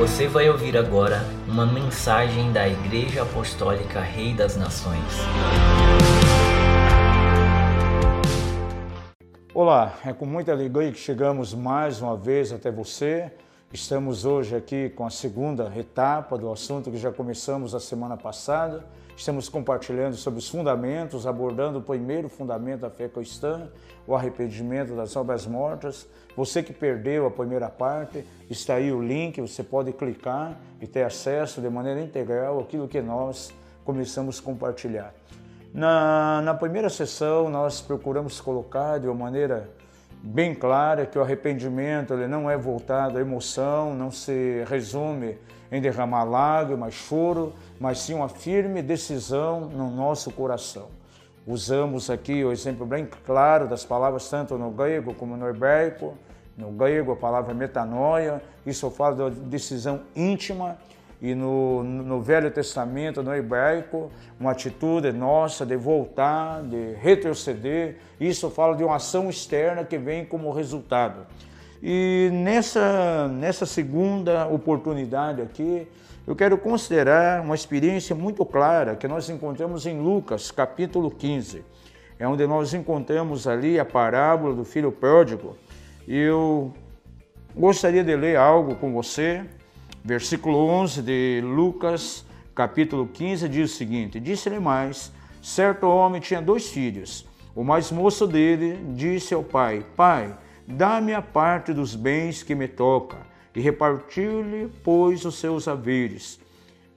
Você vai ouvir agora uma mensagem da Igreja Apostólica Rei das Nações. Olá, é com muita alegria que chegamos mais uma vez até você. Estamos hoje aqui com a segunda etapa do assunto que já começamos a semana passada. Estamos compartilhando sobre os fundamentos, abordando o primeiro fundamento da fé cristã, o arrependimento das obras mortas. Você que perdeu a primeira parte, está aí o link, você pode clicar e ter acesso de maneira integral àquilo que nós começamos a compartilhar. Na, na primeira sessão, nós procuramos colocar de uma maneira bem clara que o arrependimento ele não é voltado à emoção, não se resume em derramar lágrimas, choro, mas sim uma firme decisão no nosso coração. Usamos aqui o exemplo bem claro das palavras tanto no grego como no hebraico. No grego a palavra metanoia, isso fala da decisão íntima e no, no Velho Testamento, no hebraico, uma atitude nossa de voltar, de retroceder. Isso fala de uma ação externa que vem como resultado. E nessa, nessa segunda oportunidade aqui, eu quero considerar uma experiência muito clara que nós encontramos em Lucas, capítulo 15. É onde nós encontramos ali a parábola do filho pródigo. E eu gostaria de ler algo com você. Versículo 11 de Lucas, capítulo 15, diz o seguinte: Disse-lhe mais: certo homem tinha dois filhos. O mais moço dele disse ao pai: Pai, Dá-me a parte dos bens que me toca, e repartiu-lhe, pois, os seus haveres.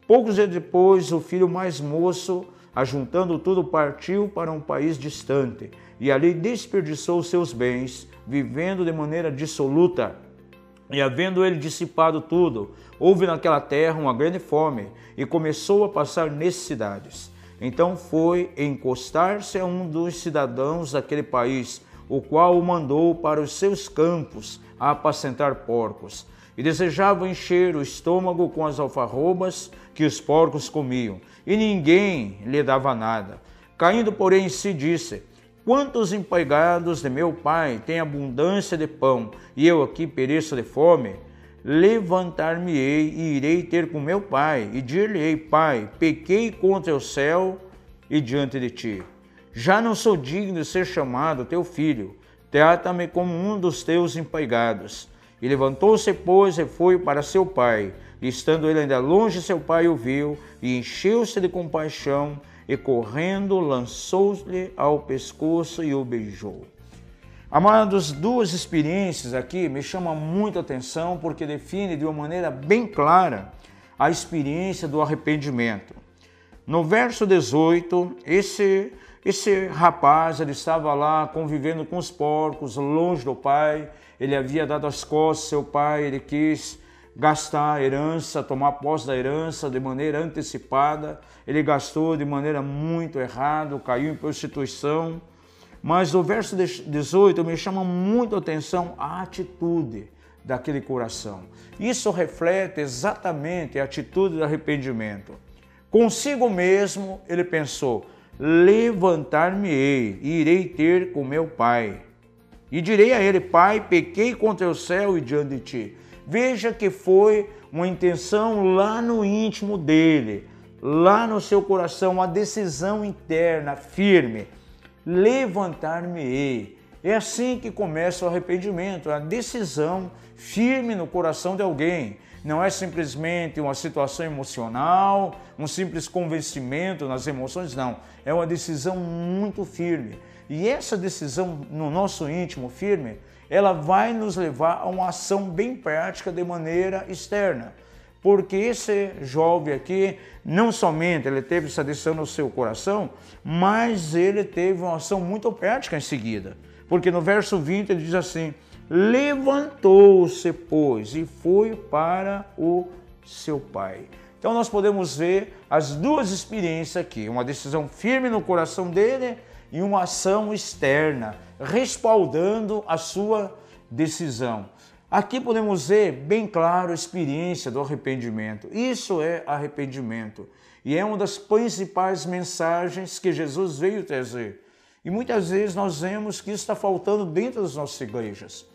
Poucos dias depois, o filho mais moço, ajuntando tudo, partiu para um país distante, e ali desperdiçou seus bens, vivendo de maneira dissoluta. E havendo ele dissipado tudo, houve naquela terra uma grande fome, e começou a passar necessidades. Então foi encostar-se a um dos cidadãos daquele país, o qual o mandou para os seus campos a apacentar porcos, e desejava encher o estômago com as alfarrobas que os porcos comiam, e ninguém lhe dava nada. Caindo, porém, em si, disse: Quantos empregados de meu pai têm abundância de pão, e eu aqui pereço de fome? Levantar-me-ei e irei ter com meu pai, e dir-lhe-ei: Pai, pequei contra o céu e diante de ti já não sou digno de ser chamado teu filho. Trata-me como um dos teus empregados. E levantou-se, pois, e foi para seu pai. E estando ele ainda longe, seu pai o viu e encheu-se de compaixão e, correndo, lançou-lhe ao pescoço e o beijou. Amados, duas experiências aqui me chamam muito a atenção porque define de uma maneira bem clara a experiência do arrependimento. No verso 18, esse esse rapaz, ele estava lá convivendo com os porcos, longe do pai. Ele havia dado as costas ao seu pai, ele quis gastar a herança, tomar posse da herança de maneira antecipada. Ele gastou de maneira muito errada, caiu em prostituição. Mas o verso 18 me chama muito a atenção a atitude daquele coração. Isso reflete exatamente a atitude de arrependimento. Consigo mesmo, ele pensou: levantar-me-ei e irei ter com meu pai. E direi a ele: Pai, pequei contra o céu e diante de ti. Veja que foi uma intenção lá no íntimo dele, lá no seu coração, uma decisão interna firme. Levantar-me-ei. É assim que começa o arrependimento, a decisão firme no coração de alguém não é simplesmente uma situação emocional, um simples convencimento nas emoções, não. É uma decisão muito firme. E essa decisão no nosso íntimo firme, ela vai nos levar a uma ação bem prática de maneira externa. Porque esse jovem aqui, não somente ele teve essa decisão no seu coração, mas ele teve uma ação muito prática em seguida. Porque no verso 20 ele diz assim: Levantou-se, pois, e foi para o seu pai. Então nós podemos ver as duas experiências aqui: uma decisão firme no coração dele e uma ação externa, respaldando a sua decisão. Aqui podemos ver bem claro a experiência do arrependimento. Isso é arrependimento. E é uma das principais mensagens que Jesus veio trazer. E muitas vezes nós vemos que isso está faltando dentro das nossas igrejas.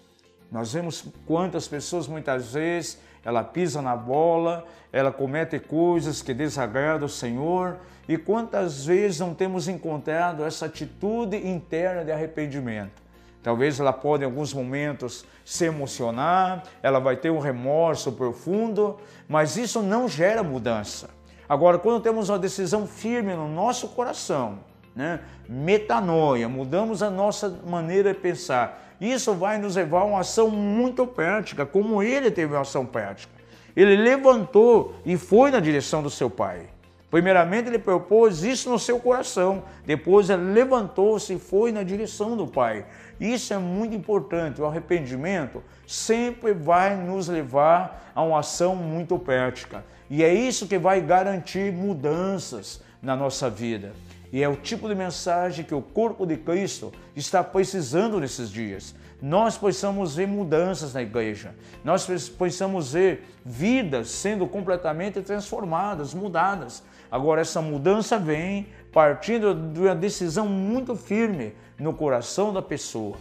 Nós vemos quantas pessoas muitas vezes ela pisa na bola, ela comete coisas que desagradam o Senhor e quantas vezes não temos encontrado essa atitude interna de arrependimento. Talvez ela pode em alguns momentos se emocionar, ela vai ter um remorso profundo, mas isso não gera mudança. Agora, quando temos uma decisão firme no nosso coração, né? metanoia, mudamos a nossa maneira de pensar, isso vai nos levar a uma ação muito prática, como ele teve uma ação prática. Ele levantou e foi na direção do seu pai. Primeiramente, ele propôs isso no seu coração. Depois, ele levantou-se e foi na direção do Pai. Isso é muito importante. O arrependimento sempre vai nos levar a uma ação muito prática. E é isso que vai garantir mudanças na nossa vida. E é o tipo de mensagem que o corpo de Cristo está precisando nesses dias. Nós possamos ver mudanças na igreja, nós possamos ver vidas sendo completamente transformadas, mudadas. Agora, essa mudança vem partindo de uma decisão muito firme no coração da pessoa.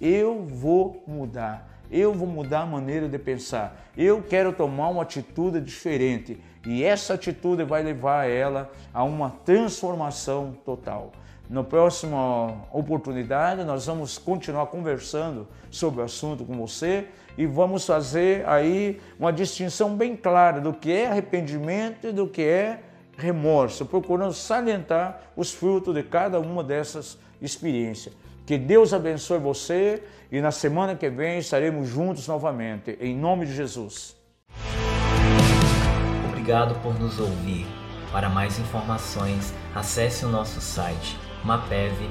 Eu vou mudar, eu vou mudar a maneira de pensar, eu quero tomar uma atitude diferente e essa atitude vai levar ela a uma transformação total. Na próxima oportunidade, nós vamos continuar conversando sobre o assunto com você e vamos fazer aí uma distinção bem clara do que é arrependimento e do que é remorso, procurando salientar os frutos de cada uma dessas experiências. Que Deus abençoe você e na semana que vem estaremos juntos novamente. Em nome de Jesus. Obrigado por nos ouvir. Para mais informações, acesse o nosso site mapev.com.br.